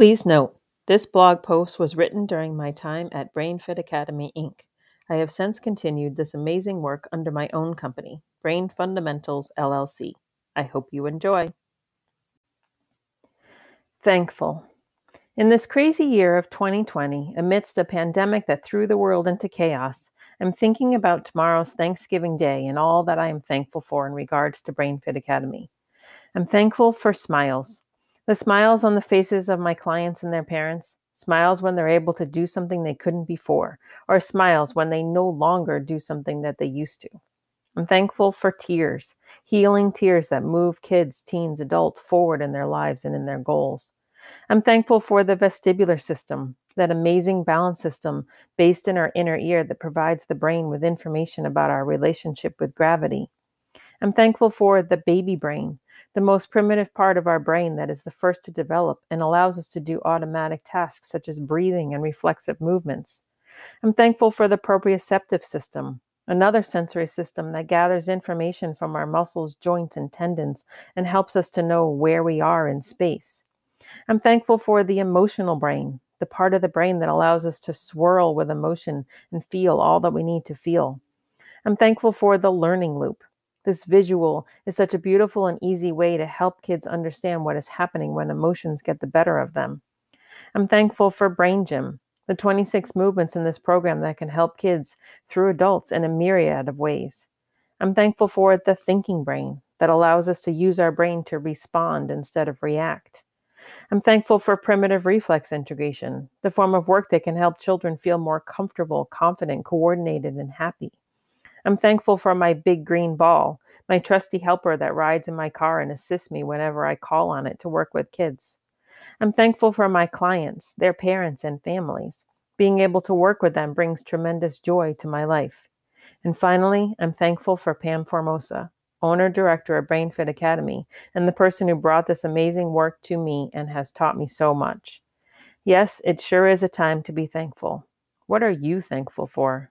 Please note, this blog post was written during my time at BrainFit Academy, Inc. I have since continued this amazing work under my own company, Brain Fundamentals LLC. I hope you enjoy. Thankful. In this crazy year of 2020, amidst a pandemic that threw the world into chaos, I'm thinking about tomorrow's Thanksgiving Day and all that I am thankful for in regards to BrainFit Academy. I'm thankful for smiles. The smiles on the faces of my clients and their parents, smiles when they're able to do something they couldn't before, or smiles when they no longer do something that they used to. I'm thankful for tears, healing tears that move kids, teens, adults forward in their lives and in their goals. I'm thankful for the vestibular system, that amazing balance system based in our inner ear that provides the brain with information about our relationship with gravity. I'm thankful for the baby brain, the most primitive part of our brain that is the first to develop and allows us to do automatic tasks such as breathing and reflexive movements. I'm thankful for the proprioceptive system, another sensory system that gathers information from our muscles, joints, and tendons and helps us to know where we are in space. I'm thankful for the emotional brain, the part of the brain that allows us to swirl with emotion and feel all that we need to feel. I'm thankful for the learning loop, this visual is such a beautiful and easy way to help kids understand what is happening when emotions get the better of them. I'm thankful for Brain Gym, the 26 movements in this program that can help kids through adults in a myriad of ways. I'm thankful for the thinking brain that allows us to use our brain to respond instead of react. I'm thankful for primitive reflex integration, the form of work that can help children feel more comfortable, confident, coordinated, and happy. I'm thankful for my big green ball, my trusty helper that rides in my car and assists me whenever I call on it to work with kids. I'm thankful for my clients, their parents, and families. Being able to work with them brings tremendous joy to my life. And finally, I'm thankful for Pam Formosa, owner director of BrainFit Academy, and the person who brought this amazing work to me and has taught me so much. Yes, it sure is a time to be thankful. What are you thankful for?